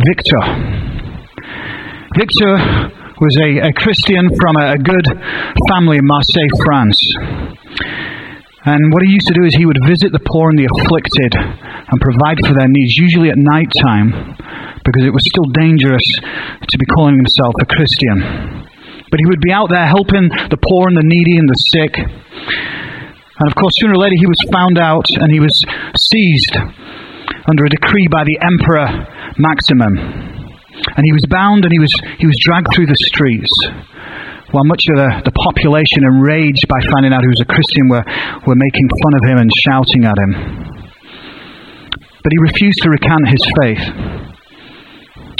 Victor. Victor was a, a Christian from a, a good family in Marseille, France. And what he used to do is he would visit the poor and the afflicted and provide for their needs, usually at night time, because it was still dangerous to be calling himself a Christian. But he would be out there helping the poor and the needy and the sick. And of course, sooner or later, he was found out and he was seized under a decree by the Emperor Maximian. And he was bound and he was, he was dragged through the streets while much of the, the population, enraged by finding out he was a Christian, were, were making fun of him and shouting at him. But he refused to recant his faith.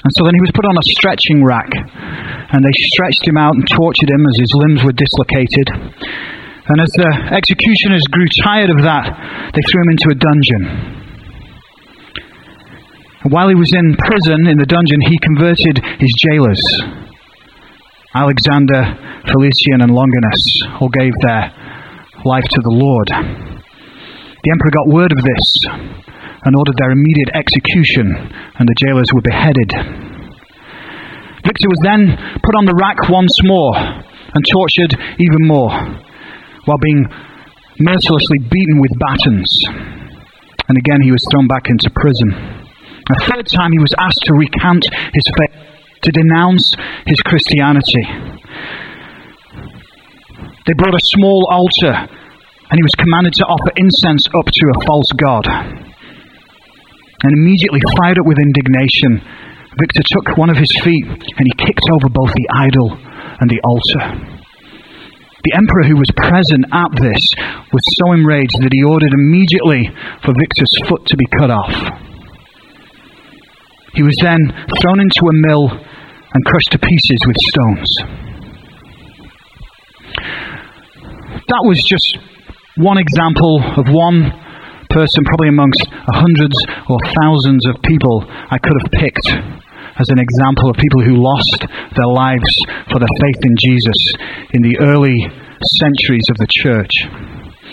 And so then he was put on a stretching rack, and they stretched him out and tortured him as his limbs were dislocated. And as the executioners grew tired of that, they threw him into a dungeon. While he was in prison in the dungeon, he converted his jailers. Alexander, Felician, and Longinus all gave their life to the Lord. The emperor got word of this and ordered their immediate execution, and the jailers were beheaded. Victor was then put on the rack once more and tortured even more, while being mercilessly beaten with batons. And again, he was thrown back into prison. A third time, he was asked to recant his faith, to denounce his Christianity. They brought a small altar, and he was commanded to offer incense up to a false god. And immediately, fired up with indignation, Victor took one of his feet and he kicked over both the idol and the altar. The emperor who was present at this was so enraged that he ordered immediately for Victor's foot to be cut off. He was then thrown into a mill and crushed to pieces with stones. That was just one example of one person, probably amongst hundreds or thousands of people I could have picked as an example of people who lost their lives for their faith in Jesus in the early centuries of the church.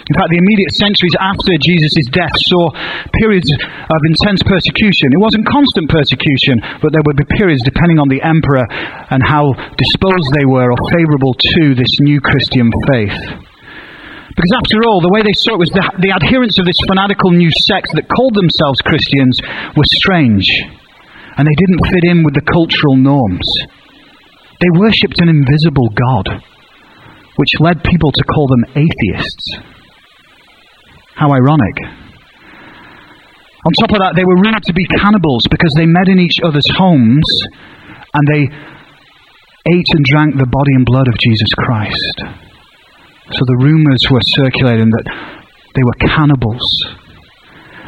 In fact, the immediate centuries after Jesus' death saw periods of intense persecution. It wasn't constant persecution, but there would be periods depending on the emperor and how disposed they were or favorable to this new Christian faith. Because after all, the way they saw it was the, the adherents of this fanatical new sect that called themselves Christians were strange, and they didn't fit in with the cultural norms. They worshipped an invisible God, which led people to call them atheists. How ironic. On top of that, they were rumored to be cannibals because they met in each other's homes and they ate and drank the body and blood of Jesus Christ. So the rumors were circulating that they were cannibals.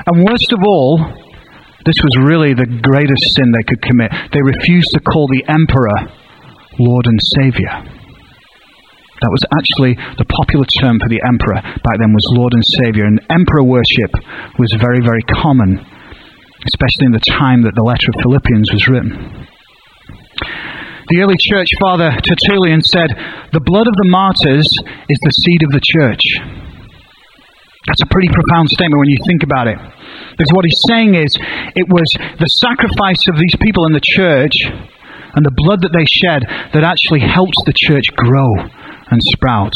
And worst of all, this was really the greatest sin they could commit. They refused to call the emperor Lord and Savior. That was actually the popular term for the emperor back then was Lord and Savior, and emperor worship was very, very common, especially in the time that the letter of Philippians was written. The early church father Tertullian said, The blood of the martyrs is the seed of the church. That's a pretty profound statement when you think about it. Because what he's saying is, it was the sacrifice of these people in the church and the blood that they shed that actually helped the church grow and sprout.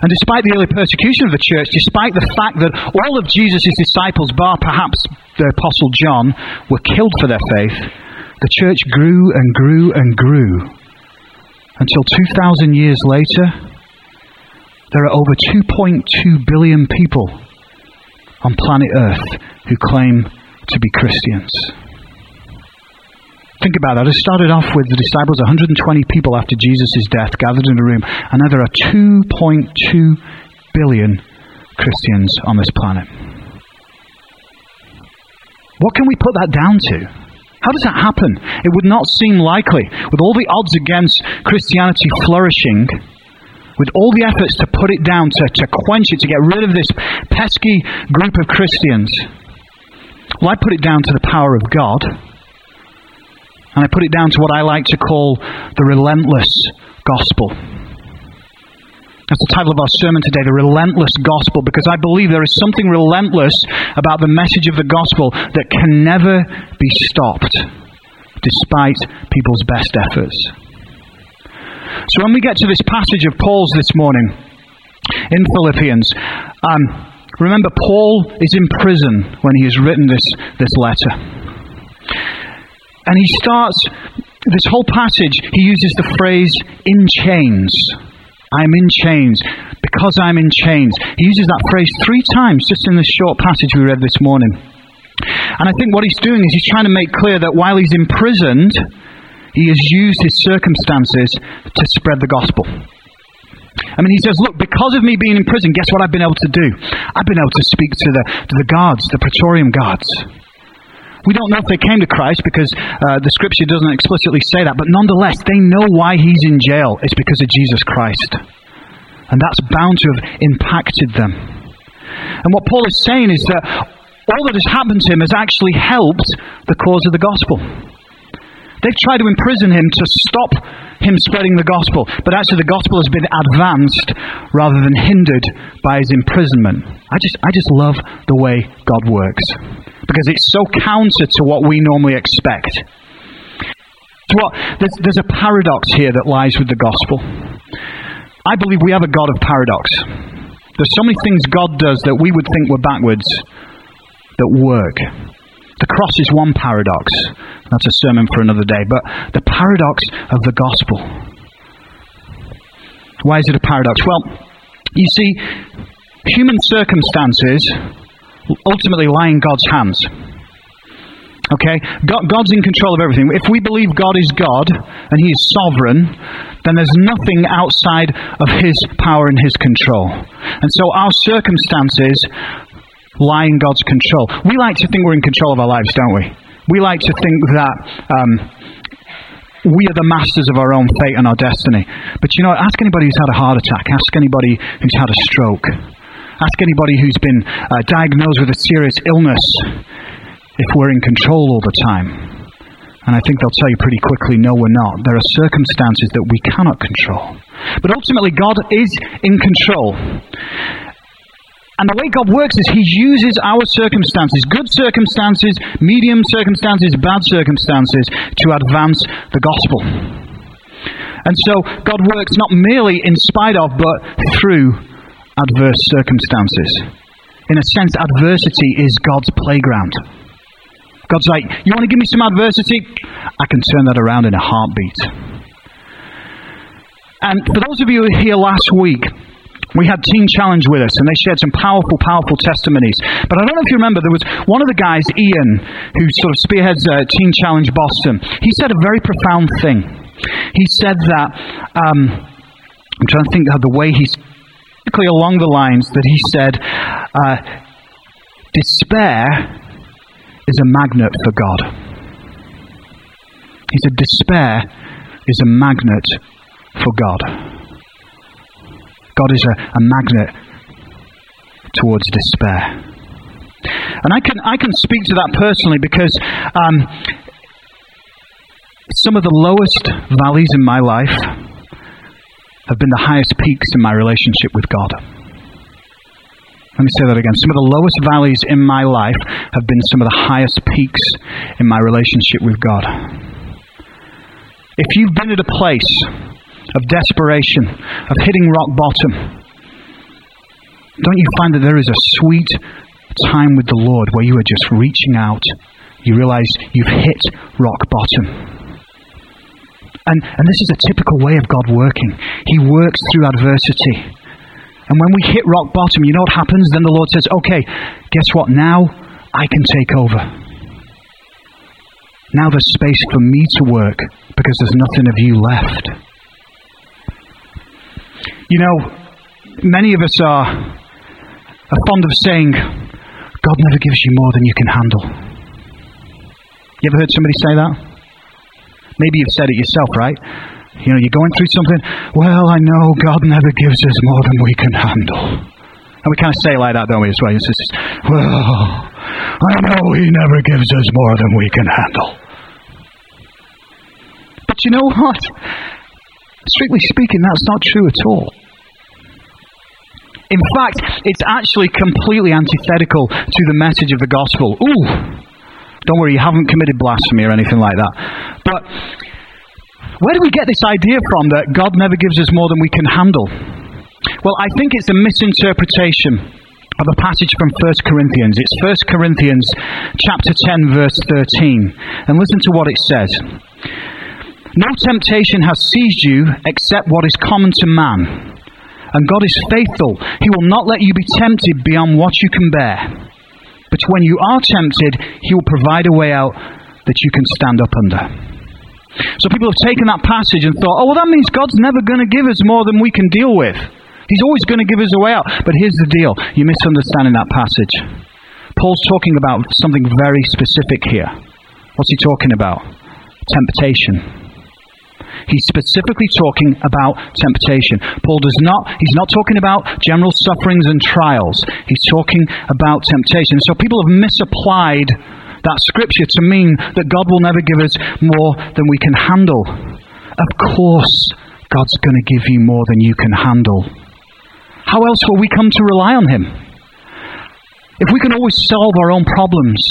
And despite the early persecution of the church, despite the fact that all of Jesus' disciples, bar perhaps the Apostle John, were killed for their faith, the church grew and grew and grew until 2,000 years later, there are over 2.2 billion people on planet Earth who claim to be Christians. Think about that. It started off with the disciples, 120 people after Jesus' death gathered in a room, and now there are 2.2 billion Christians on this planet. What can we put that down to? How does that happen? It would not seem likely. With all the odds against Christianity flourishing, with all the efforts to put it down, to, to quench it, to get rid of this pesky group of Christians, well, I put it down to the power of God and I put it down to what I like to call the relentless gospel. That's the title of our sermon today, The Relentless Gospel, because I believe there is something relentless about the message of the gospel that can never be stopped, despite people's best efforts. So when we get to this passage of Paul's this morning in Philippians, um, remember Paul is in prison when he has written this, this letter. And he starts, this whole passage, he uses the phrase in chains. I'm in chains. Because I'm in chains. He uses that phrase three times just in this short passage we read this morning. And I think what he's doing is he's trying to make clear that while he's imprisoned, he has used his circumstances to spread the gospel. I mean, he says, Look, because of me being in prison, guess what I've been able to do? I've been able to speak to the, to the guards, the Praetorian guards. We don't know if they came to Christ because uh, the scripture doesn't explicitly say that, but nonetheless, they know why he's in jail. It's because of Jesus Christ. And that's bound to have impacted them. And what Paul is saying is that all that has happened to him has actually helped the cause of the gospel. They've tried to imprison him to stop him spreading the gospel, but actually the gospel has been advanced rather than hindered by his imprisonment. I just, I just love the way God works because it's so counter to what we normally expect. What, there's, there's a paradox here that lies with the gospel. I believe we have a God of paradox. There's so many things God does that we would think were backwards that work. The cross is one paradox. That's a sermon for another day. But the paradox of the gospel. Why is it a paradox? Well, you see, human circumstances ultimately lie in God's hands. Okay? God, God's in control of everything. If we believe God is God and He is sovereign, then there's nothing outside of His power and His control. And so our circumstances lie in God's control. We like to think we're in control of our lives, don't we? We like to think that um, we are the masters of our own fate and our destiny. But you know, ask anybody who's had a heart attack, ask anybody who's had a stroke. Ask anybody who's been uh, diagnosed with a serious illness if we're in control all the time. And I think they'll tell you pretty quickly no, we're not. There are circumstances that we cannot control. But ultimately, God is in control. And the way God works is He uses our circumstances, good circumstances, medium circumstances, bad circumstances, to advance the gospel. And so God works not merely in spite of, but through adverse circumstances. In a sense, adversity is God's playground. God's like, You want to give me some adversity? I can turn that around in a heartbeat. And for those of you who were here last week, we had Teen Challenge with us, and they shared some powerful, powerful testimonies. But I don't know if you remember, there was one of the guys, Ian, who sort of spearheads uh, Teen Challenge Boston. He said a very profound thing. He said that, um, I'm trying to think of the way he's along the lines that he said, uh, despair is a magnet for God. He said, despair is a magnet for God. God is a, a magnet towards despair. And I can, I can speak to that personally because um, some of the lowest valleys in my life have been the highest peaks in my relationship with God. Let me say that again. Some of the lowest valleys in my life have been some of the highest peaks in my relationship with God. If you've been at a place of desperation, of hitting rock bottom, don't you find that there is a sweet time with the Lord where you are just reaching out? You realize you've hit rock bottom. And, and this is a typical way of God working. He works through adversity. And when we hit rock bottom, you know what happens? Then the Lord says, okay, guess what? Now I can take over. Now there's space for me to work because there's nothing of you left. You know, many of us are, are fond of saying, God never gives you more than you can handle. You ever heard somebody say that? Maybe you've said it yourself, right? You know, you're going through something. Well, I know God never gives us more than we can handle. And we kind of say like that, don't we, as well? It's just, well, I know He never gives us more than we can handle. But you know what? Strictly speaking, that's not true at all. In fact, it's actually completely antithetical to the message of the gospel. Ooh, don't worry, you haven't committed blasphemy or anything like that. But where do we get this idea from that God never gives us more than we can handle? Well, I think it's a misinterpretation of a passage from 1 Corinthians. It's 1 Corinthians chapter 10 verse 13. And listen to what it says. No temptation has seized you except what is common to man. And God is faithful. He will not let you be tempted beyond what you can bear. When you are tempted, He will provide a way out that you can stand up under. So people have taken that passage and thought, oh, well, that means God's never going to give us more than we can deal with. He's always going to give us a way out. But here's the deal you're misunderstanding that passage. Paul's talking about something very specific here. What's he talking about? Temptation. He's specifically talking about temptation. Paul does not, he's not talking about general sufferings and trials. He's talking about temptation. So people have misapplied that scripture to mean that God will never give us more than we can handle. Of course, God's going to give you more than you can handle. How else will we come to rely on Him? If we can always solve our own problems,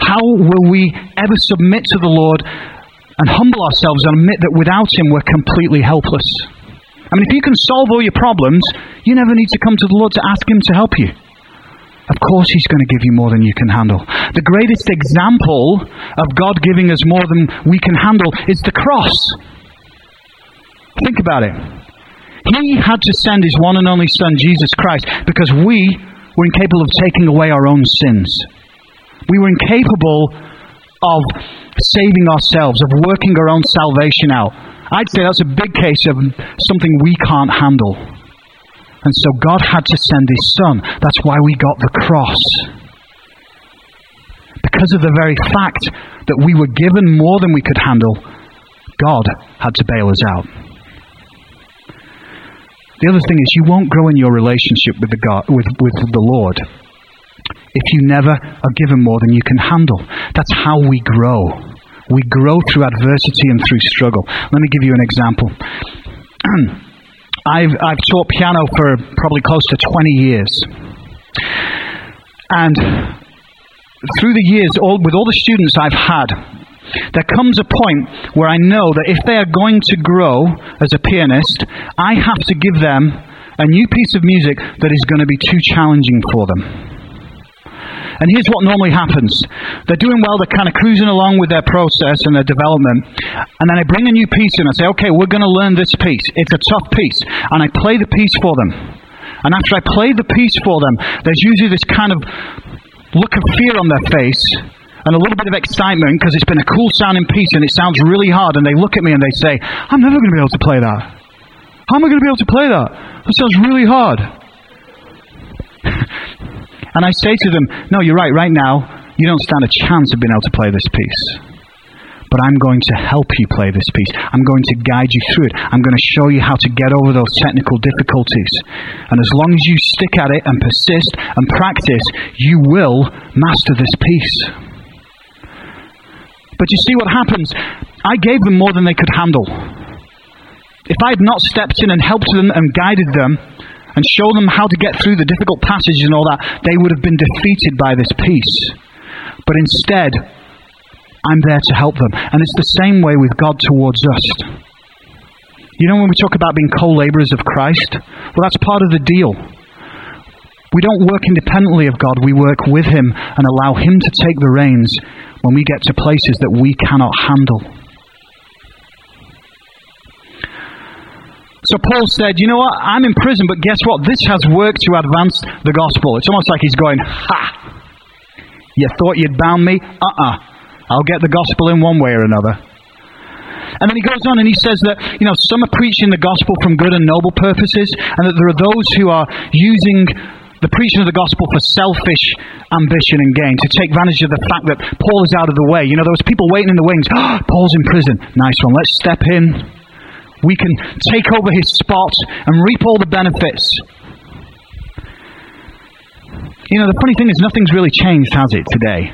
how will we ever submit to the Lord and humble ourselves and admit that without Him we're completely helpless. I mean, if you can solve all your problems, you never need to come to the Lord to ask Him to help you. Of course, He's going to give you more than you can handle. The greatest example of God giving us more than we can handle is the cross. Think about it. He had to send His one and only Son, Jesus Christ, because we were incapable of taking away our own sins. We were incapable of saving ourselves, of working our own salvation out. I'd say that's a big case of something we can't handle. And so God had to send His Son. That's why we got the cross. Because of the very fact that we were given more than we could handle, God had to bail us out. The other thing is, you won't grow in your relationship with the, God, with, with the Lord if you never are given more than you can handle. That's how we grow. We grow through adversity and through struggle. Let me give you an example. I've, I've taught piano for probably close to 20 years. And through the years, all, with all the students I've had, there comes a point where I know that if they are going to grow as a pianist, I have to give them a new piece of music that is going to be too challenging for them. And here's what normally happens. They're doing well, they're kind of cruising along with their process and their development. And then I bring a new piece in and I say, okay, we're going to learn this piece. It's a tough piece. And I play the piece for them. And after I play the piece for them, there's usually this kind of look of fear on their face and a little bit of excitement because it's been a cool sounding piece and it sounds really hard. And they look at me and they say, I'm never going to be able to play that. How am I going to be able to play that? That sounds really hard. And I say to them, No, you're right, right now, you don't stand a chance of being able to play this piece. But I'm going to help you play this piece. I'm going to guide you through it. I'm going to show you how to get over those technical difficulties. And as long as you stick at it and persist and practice, you will master this piece. But you see what happens? I gave them more than they could handle. If I had not stepped in and helped them and guided them, and show them how to get through the difficult passages and all that, they would have been defeated by this piece. But instead, I'm there to help them. And it's the same way with God towards us. You know, when we talk about being co laborers of Christ, well, that's part of the deal. We don't work independently of God, we work with Him and allow Him to take the reins when we get to places that we cannot handle. So Paul said, You know what? I'm in prison, but guess what? This has worked to advance the gospel. It's almost like he's going, Ha! You thought you'd bound me? Uh uh-uh. uh. I'll get the gospel in one way or another. And then he goes on and he says that, you know, some are preaching the gospel from good and noble purposes, and that there are those who are using the preaching of the gospel for selfish ambition and gain, to take advantage of the fact that Paul is out of the way. You know, there was people waiting in the wings. Paul's in prison. Nice one. Let's step in we can take over his spot and reap all the benefits. You know, the funny thing is, nothing's really changed, has it, today?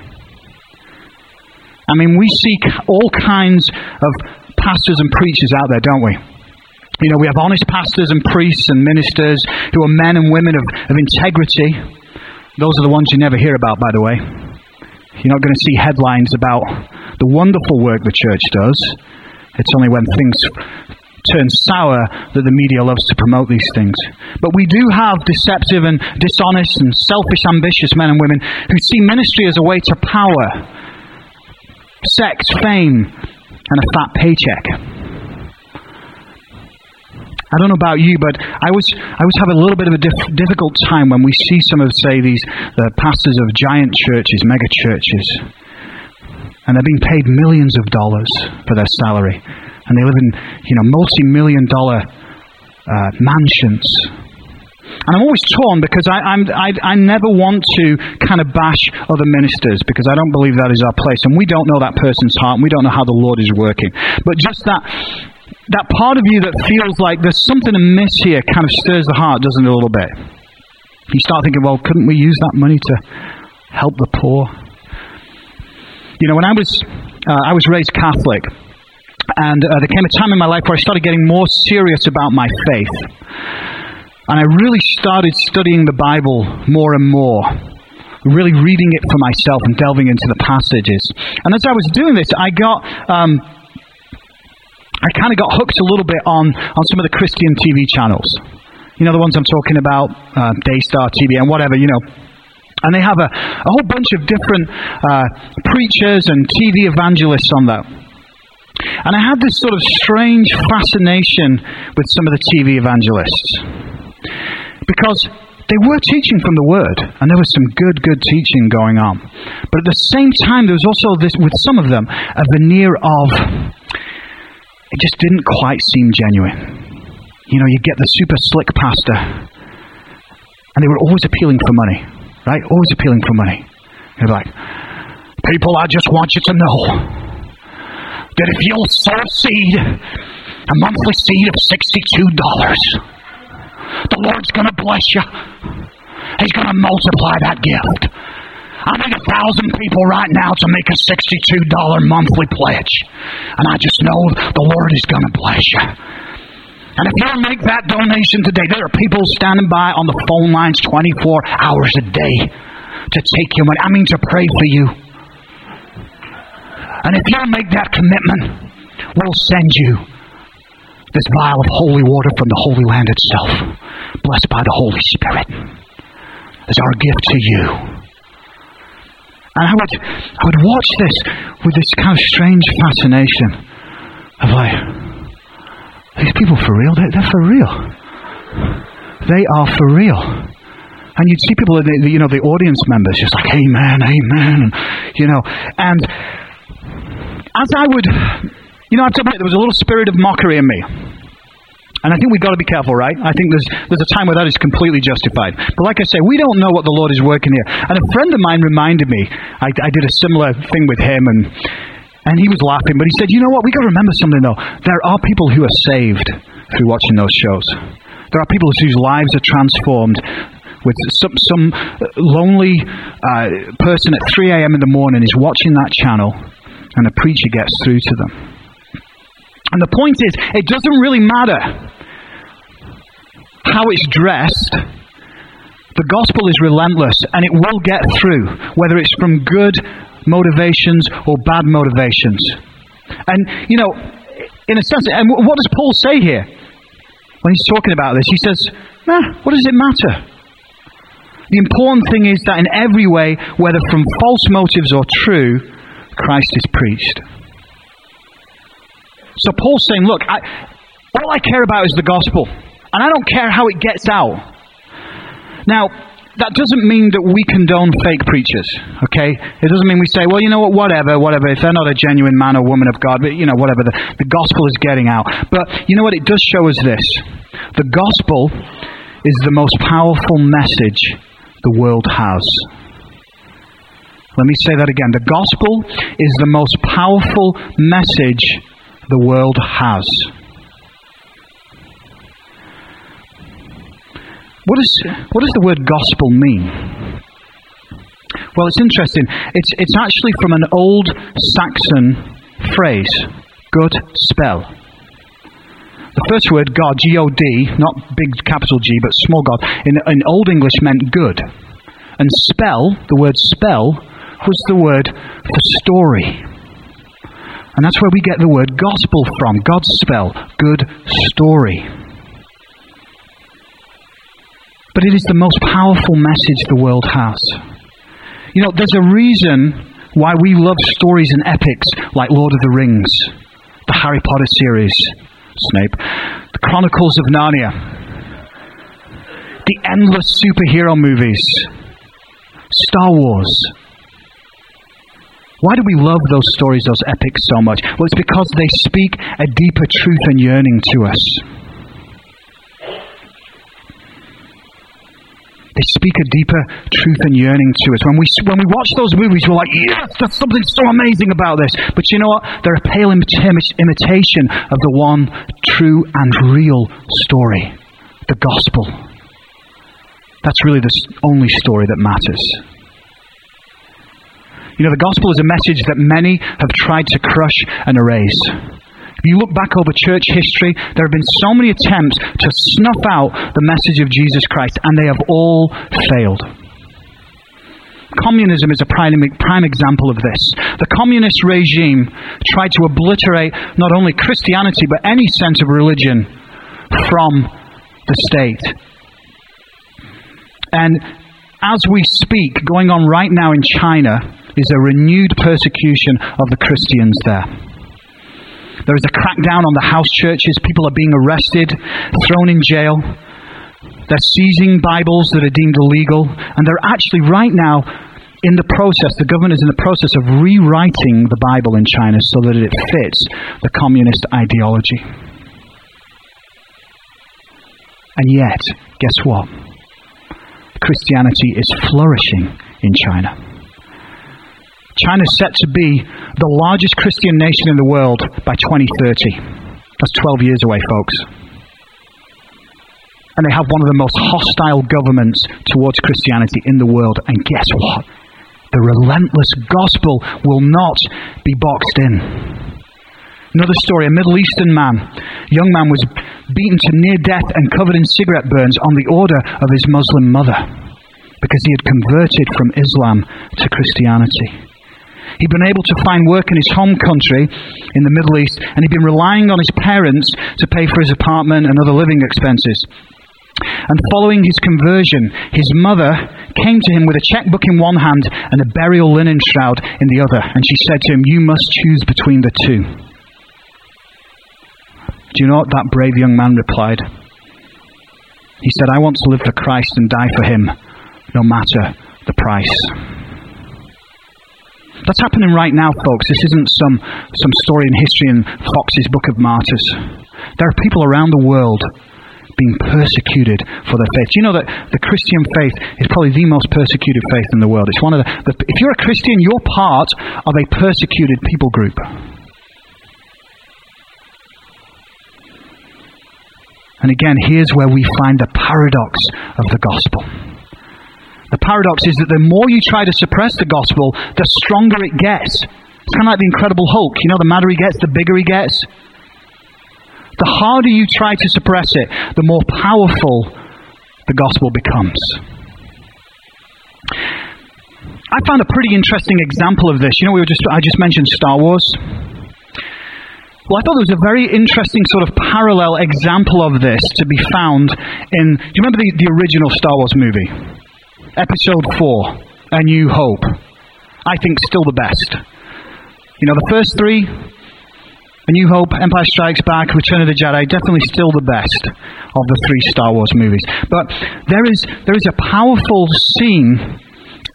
I mean, we seek all kinds of pastors and preachers out there, don't we? You know, we have honest pastors and priests and ministers who are men and women of, of integrity. Those are the ones you never hear about, by the way. You're not going to see headlines about the wonderful work the church does. It's only when things turn sour that the media loves to promote these things. But we do have deceptive and dishonest and selfish, ambitious men and women who see ministry as a way to power, sex, fame, and a fat paycheck. I don't know about you, but I always, I always have a little bit of a dif- difficult time when we see some of, say, these the pastors of giant churches, mega churches, and they're being paid millions of dollars for their salary and they live in, you know, multi-million dollar uh, mansions. And I'm always torn because I, I'm, I, I never want to kind of bash other ministers because I don't believe that is our place. And we don't know that person's heart and we don't know how the Lord is working. But just that, that part of you that feels like there's something amiss here kind of stirs the heart, doesn't it, a little bit? You start thinking, well, couldn't we use that money to help the poor? You know, when I was, uh, I was raised Catholic, and uh, there came a time in my life where I started getting more serious about my faith. And I really started studying the Bible more and more, really reading it for myself and delving into the passages. And as I was doing this, I got. Um, I kind of got hooked a little bit on, on some of the Christian TV channels. You know, the ones I'm talking about, uh, Daystar TV and whatever, you know. And they have a, a whole bunch of different uh, preachers and TV evangelists on that. And I had this sort of strange fascination with some of the TV evangelists. Because they were teaching from the Word, and there was some good, good teaching going on. But at the same time, there was also this, with some of them, a veneer of, it just didn't quite seem genuine. You know, you get the super slick pastor, and they were always appealing for money, right? Always appealing for money. They're like, people, I just want you to know that if you'll sow a seed, a monthly seed of $62, the Lord's going to bless you. He's going to multiply that gift. I need a thousand people right now to make a $62 monthly pledge. And I just know the Lord is going to bless you. And if you'll make that donation today, there are people standing by on the phone lines 24 hours a day to take your money. I mean, to pray for you. And if you'll make that commitment, we'll send you this vial of holy water from the Holy Land itself, blessed by the Holy Spirit, as our gift to you. And I would, I would watch this with this kind of strange fascination of like, these people for real? They're, they're for real. They are for real. And you'd see people, you know, the audience members just like, amen, amen, you know, and as I would, you know, I have to admit, there was a little spirit of mockery in me. And I think we've got to be careful, right? I think there's, there's a time where that is completely justified. But like I say, we don't know what the Lord is working here. And a friend of mine reminded me, I, I did a similar thing with him, and, and he was laughing, but he said, You know what? We've got to remember something, though. There are people who are saved through watching those shows. There are people whose lives are transformed with some, some lonely uh, person at 3 a.m. in the morning is watching that channel and a preacher gets through to them. And the point is, it doesn't really matter how it's dressed. The gospel is relentless and it will get through, whether it's from good motivations or bad motivations. And, you know, in a sense, and what does Paul say here when he's talking about this? He says, nah, what does it matter? The important thing is that in every way, whether from false motives or true, Christ is preached. So Paul's saying, look, I, all I care about is the gospel, and I don't care how it gets out. Now, that doesn't mean that we condone fake preachers, okay? It doesn't mean we say, well, you know what, whatever, whatever, if they're not a genuine man or woman of God, but, you know, whatever, the, the gospel is getting out. But you know what, it does show us this. The gospel is the most powerful message the world has. Let me say that again. The gospel is the most powerful message the world has. What, is, what does the word gospel mean? Well, it's interesting. It's, it's actually from an old Saxon phrase, good spell. The first word, God, G O D, not big capital G, but small God, in, in Old English meant good. And spell, the word spell, was the word for story. And that's where we get the word gospel from. God's spell, good story. But it is the most powerful message the world has. You know, there's a reason why we love stories and epics like Lord of the Rings, the Harry Potter series, Snape, the Chronicles of Narnia, the endless superhero movies, Star Wars. Why do we love those stories, those epics so much? Well, it's because they speak a deeper truth and yearning to us. They speak a deeper truth and yearning to us. When we, when we watch those movies, we're like, yes, there's something so amazing about this. But you know what? They're a pale imitation of the one true and real story the gospel. That's really the only story that matters. You know, the gospel is a message that many have tried to crush and erase. If you look back over church history, there have been so many attempts to snuff out the message of Jesus Christ, and they have all failed. Communism is a prime, prime example of this. The communist regime tried to obliterate not only Christianity, but any sense of religion from the state. And as we speak, going on right now in China, is a renewed persecution of the Christians there. There is a crackdown on the house churches. People are being arrested, thrown in jail. They're seizing Bibles that are deemed illegal. And they're actually, right now, in the process, the government is in the process of rewriting the Bible in China so that it fits the communist ideology. And yet, guess what? Christianity is flourishing in China. China is set to be the largest Christian nation in the world by 2030. That's 12 years away, folks. And they have one of the most hostile governments towards Christianity in the world. And guess what? The relentless gospel will not be boxed in. Another story a Middle Eastern man, young man, was beaten to near death and covered in cigarette burns on the order of his Muslim mother because he had converted from Islam to Christianity. He'd been able to find work in his home country in the Middle East, and he'd been relying on his parents to pay for his apartment and other living expenses. And following his conversion, his mother came to him with a checkbook in one hand and a burial linen shroud in the other. And she said to him, You must choose between the two. Do you know what that brave young man replied? He said, I want to live for Christ and die for him, no matter the price. That's happening right now, folks. This isn't some, some story in history in Fox's Book of Martyrs. There are people around the world being persecuted for their faith. Do you know that the Christian faith is probably the most persecuted faith in the world? It's one of the, the if you're a Christian, you're part of a persecuted people group. And again, here's where we find the paradox of the gospel. The paradox is that the more you try to suppress the gospel, the stronger it gets. It's kind of like the Incredible Hulk. You know, the madder he gets, the bigger he gets. The harder you try to suppress it, the more powerful the gospel becomes. I found a pretty interesting example of this. You know, we were just I just mentioned Star Wars. Well, I thought there was a very interesting sort of parallel example of this to be found in. Do you remember the, the original Star Wars movie? Episode 4, A New Hope. I think still the best. You know, the first three, A New Hope, Empire Strikes Back, Return of the Jedi, definitely still the best of the three Star Wars movies. But there is, there is a powerful scene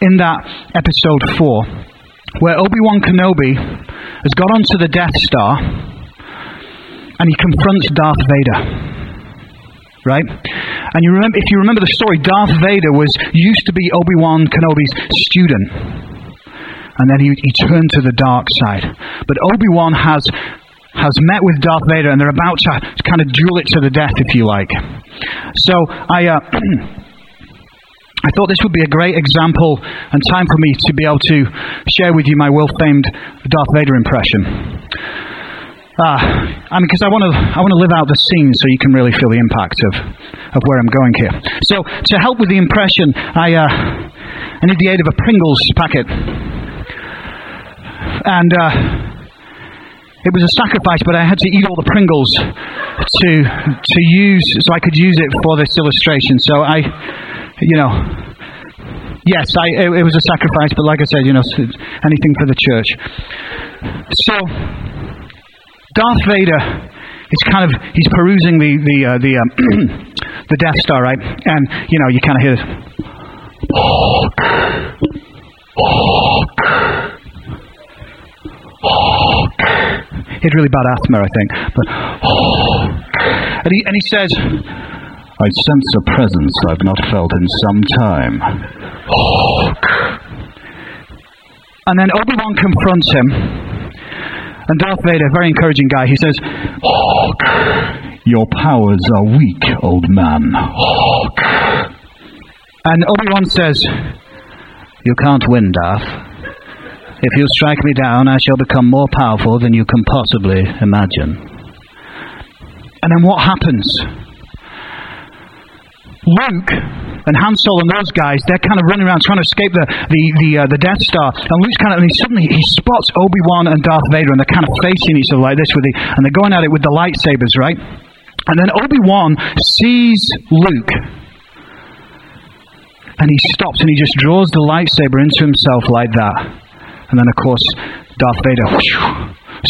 in that Episode 4 where Obi Wan Kenobi has got onto the Death Star and he confronts Darth Vader right? And you remember, if you remember the story, Darth Vader was used to be Obi Wan Kenobi's student, and then he, he turned to the dark side. But Obi Wan has has met with Darth Vader, and they're about to, kind of duel it to the death, if you like. So I. Uh, I thought this would be a great example and time for me to be able to share with you my well famed Darth Vader impression. Uh, I mean, because I want to, I want to live out the scene so you can really feel the impact of, of where I'm going here. So, to help with the impression, I, uh, I need the aid of a Pringles packet, and uh, it was a sacrifice, but I had to eat all the Pringles to to use, so I could use it for this illustration. So I, you know, yes, I, it, it was a sacrifice, but like I said, you know, anything for the church. So Darth Vader is kind of he's perusing the the uh, the um, the Death Star, right? And you know, you kind of hear this. He had really bad asthma, I think. But and he and he says, "I sense a presence I've not felt in some time." And then Obi Wan confronts him and Darth Vader, very encouraging guy, he says, Hawk, Your powers are weak, old man. Hawk. And Obi Wan says, You can't win, Darth. If you strike me down, I shall become more powerful than you can possibly imagine. And then what happens? Luke and Han Solo and those guys, they're kind of running around trying to escape the the the, uh, the Death Star. And Luke's kind of, and he suddenly he spots Obi Wan and Darth Vader, and they're kind of facing each other like this with the, and they're going at it with the lightsabers, right? And then Obi Wan sees Luke, and he stops and he just draws the lightsaber into himself like that. And then, of course, Darth Vader whoosh,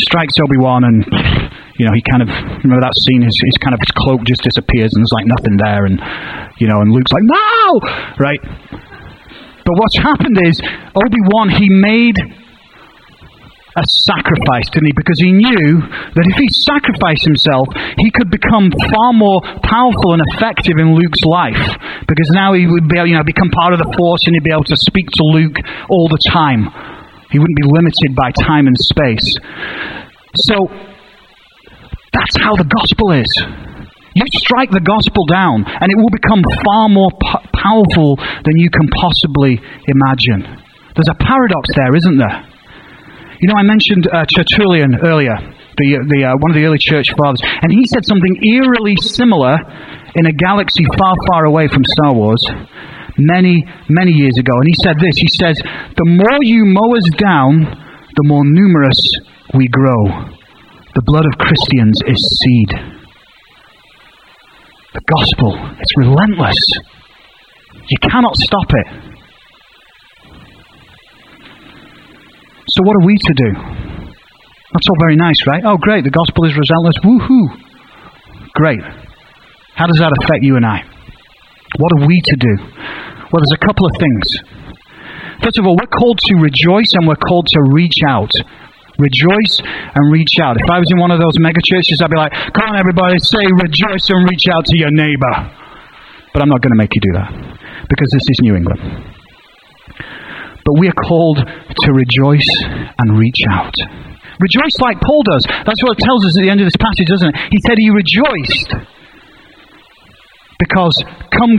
strikes Obi Wan, and you know he kind of remember that scene. His, his kind of his cloak just disappears, and there's like nothing there, and you know, and Luke's like, no, right? But what's happened is Obi Wan he made a sacrifice, didn't he? Because he knew that if he sacrificed himself, he could become far more powerful and effective in Luke's life. Because now he would be you know, become part of the force and he'd be able to speak to Luke all the time. He wouldn't be limited by time and space. So that's how the gospel is. You strike the gospel down, and it will become far more p- powerful than you can possibly imagine. There's a paradox there, isn't there? You know, I mentioned uh, Tertullian earlier, the, the, uh, one of the early church fathers, and he said something eerily similar in a galaxy far, far away from Star Wars many, many years ago. And he said this He says, The more you mow us down, the more numerous we grow. The blood of Christians is seed. The gospel, it's relentless. You cannot stop it. So, what are we to do? That's all very nice, right? Oh, great, the gospel is relentless. Woohoo! Great. How does that affect you and I? What are we to do? Well, there's a couple of things. First of all, we're called to rejoice and we're called to reach out. Rejoice and reach out. If I was in one of those mega churches, I'd be like, come on, everybody, say rejoice and reach out to your neighbor. But I'm not going to make you do that because this is New England. But we are called to rejoice and reach out. Rejoice like Paul does. That's what it tells us at the end of this passage, doesn't it? He said he rejoiced because come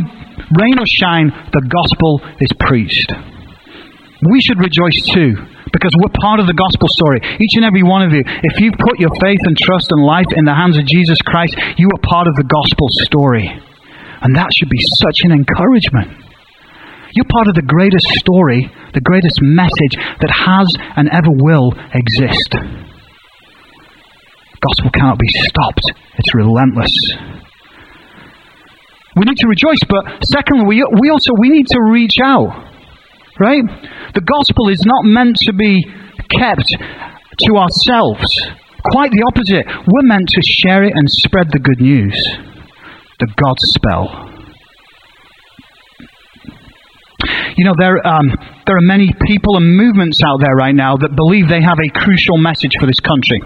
rain or shine, the gospel is preached. We should rejoice too because we're part of the gospel story. Each and every one of you, if you've put your faith and trust and life in the hands of Jesus Christ, you are part of the gospel story. And that should be such an encouragement. You're part of the greatest story, the greatest message that has and ever will exist. Gospel cannot be stopped. It's relentless. We need to rejoice, but secondly, we, we also we need to reach out. Right? The gospel is not meant to be kept to ourselves. Quite the opposite. We're meant to share it and spread the good news. The God spell. You know, there, um, there are many people and movements out there right now that believe they have a crucial message for this country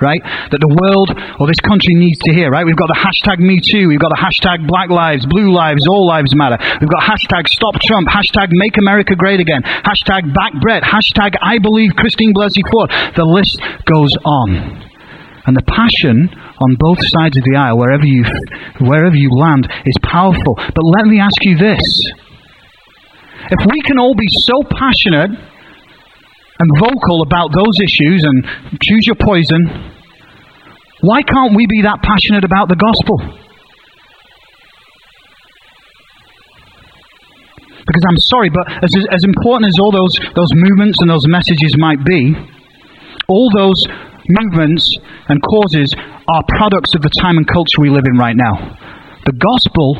right? That the world or this country needs to hear, right? We've got the hashtag Me Too, we've got the hashtag Black Lives, Blue Lives, All Lives Matter. We've got hashtag Stop Trump, hashtag Make America Great Again, hashtag Back Brett, hashtag I Believe Christine Blasey Ford. The list goes on. And the passion on both sides of the aisle, wherever you, wherever you land, is powerful. But let me ask you this. If we can all be so passionate and vocal about those issues and choose your poison, Why can't we be that passionate about the gospel? Because I'm sorry, but as, as important as all those, those movements and those messages might be, all those movements and causes are products of the time and culture we live in right now. The gospel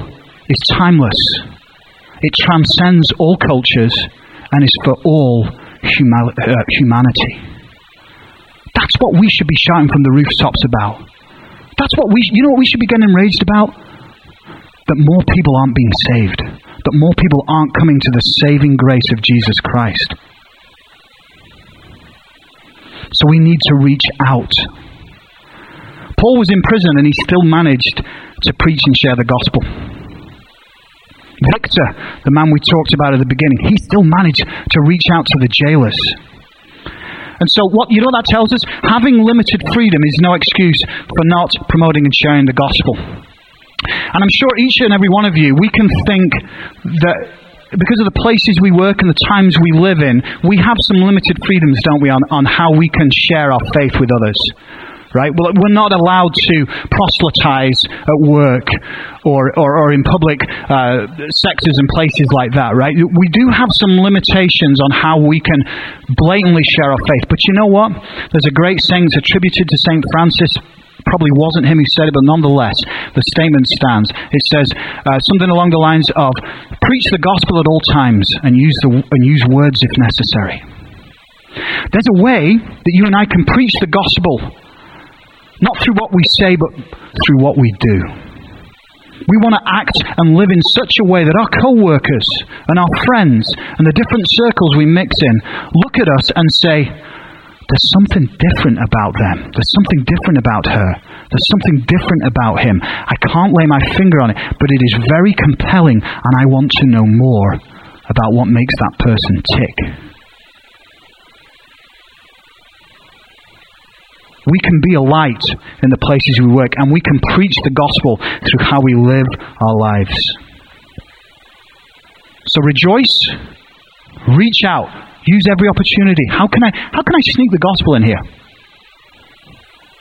is timeless, it transcends all cultures and is for all huma- uh, humanity. That's what we should be shouting from the rooftops about. That's what we, you know what we should be getting enraged about? That more people aren't being saved. That more people aren't coming to the saving grace of Jesus Christ. So we need to reach out. Paul was in prison and he still managed to preach and share the gospel. Victor, the man we talked about at the beginning, he still managed to reach out to the jailers. And so, what you know that tells us? Having limited freedom is no excuse for not promoting and sharing the gospel. And I'm sure each and every one of you, we can think that because of the places we work and the times we live in, we have some limited freedoms, don't we, on, on how we can share our faith with others right? We're not allowed to proselytize at work or, or, or in public uh, sectors and places like that, right? We do have some limitations on how we can blatantly share our faith. But you know what? There's a great saying that's attributed to St. Francis probably wasn't him who said it, but nonetheless, the statement stands. It says uh, something along the lines of preach the gospel at all times and use, the, and use words if necessary. There's a way that you and I can preach the gospel not through what we say, but through what we do. We want to act and live in such a way that our co workers and our friends and the different circles we mix in look at us and say, There's something different about them. There's something different about her. There's something different about him. I can't lay my finger on it, but it is very compelling, and I want to know more about what makes that person tick. We can be a light in the places we work, and we can preach the gospel through how we live our lives. So rejoice, reach out, use every opportunity. How can I how can I sneak the gospel in here?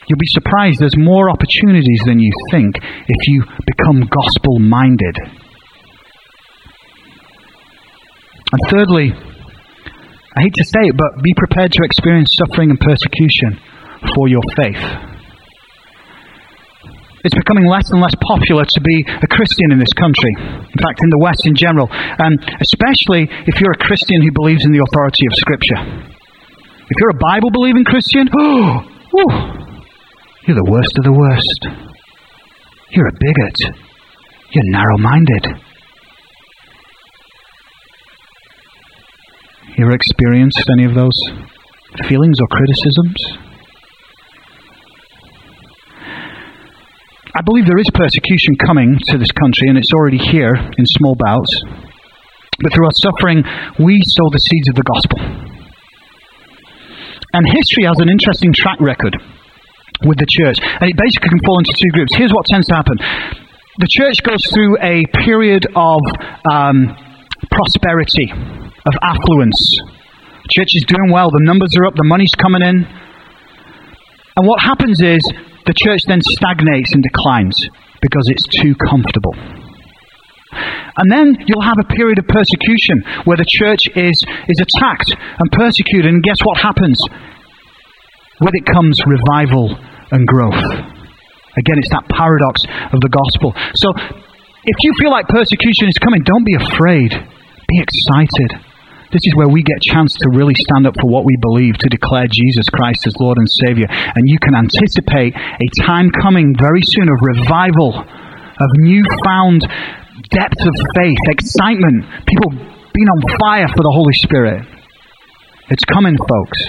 You'll be surprised there's more opportunities than you think if you become gospel minded. And thirdly, I hate to say it, but be prepared to experience suffering and persecution for your faith. It's becoming less and less popular to be a Christian in this country. In fact, in the West in general. And especially if you're a Christian who believes in the authority of Scripture. If you're a Bible believing Christian, oh, you're the worst of the worst. You're a bigot. You're narrow minded. You ever experienced any of those feelings or criticisms? I believe there is persecution coming to this country, and it's already here in small bouts. But through our suffering, we sow the seeds of the gospel. And history has an interesting track record with the church, and it basically can fall into two groups. Here's what tends to happen the church goes through a period of um, prosperity, of affluence. church is doing well, the numbers are up, the money's coming in. And what happens is the church then stagnates and declines because it's too comfortable. And then you'll have a period of persecution where the church is, is attacked and persecuted, and guess what happens? With it comes revival and growth. Again, it's that paradox of the gospel. So, if you feel like persecution is coming, don't be afraid. Be excited. This is where we get a chance to really stand up for what we believe, to declare Jesus Christ as Lord and Savior. And you can anticipate a time coming very soon of revival, of newfound depth of faith, excitement, people being on fire for the Holy Spirit. It's coming, folks.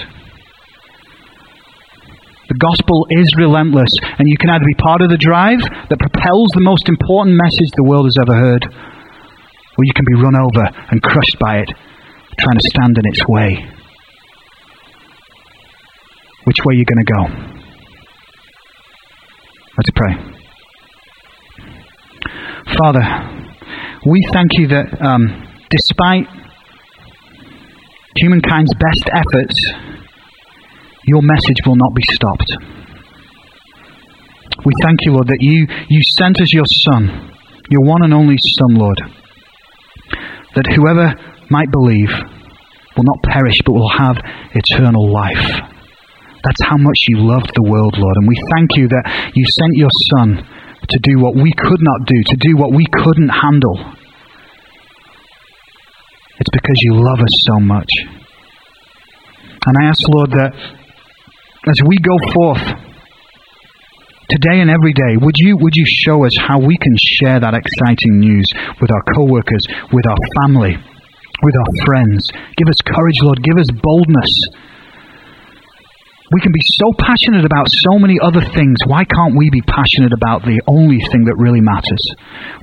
The gospel is relentless, and you can either be part of the drive that propels the most important message the world has ever heard, or you can be run over and crushed by it trying to stand in its way. Which way are you going to go? Let's pray. Father, we thank you that um, despite humankind's best efforts, your message will not be stopped. We thank you, Lord, that you, you sent us your Son, your one and only Son, Lord, that whoever might believe will not perish but will have eternal life. That's how much you loved the world, Lord. And we thank you that you sent your Son to do what we could not do, to do what we couldn't handle. It's because you love us so much. And I ask, Lord, that as we go forth today and every day, would you, would you show us how we can share that exciting news with our co-workers, with our family, with our friends? Give us courage, Lord. Give us boldness. We can be so passionate about so many other things. Why can't we be passionate about the only thing that really matters?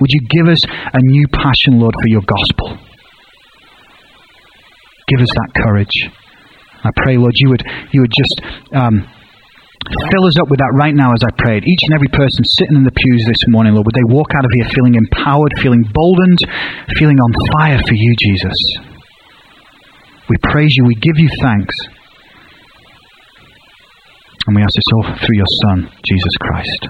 Would you give us a new passion, Lord, for your gospel? Give us that courage. I pray, Lord, you would, you would just um, fill us up with that right now as I prayed. Each and every person sitting in the pews this morning, Lord, would they walk out of here feeling empowered, feeling boldened, feeling on fire for you, Jesus. We praise you. We give you thanks. And we ask this all through your Son, Jesus Christ.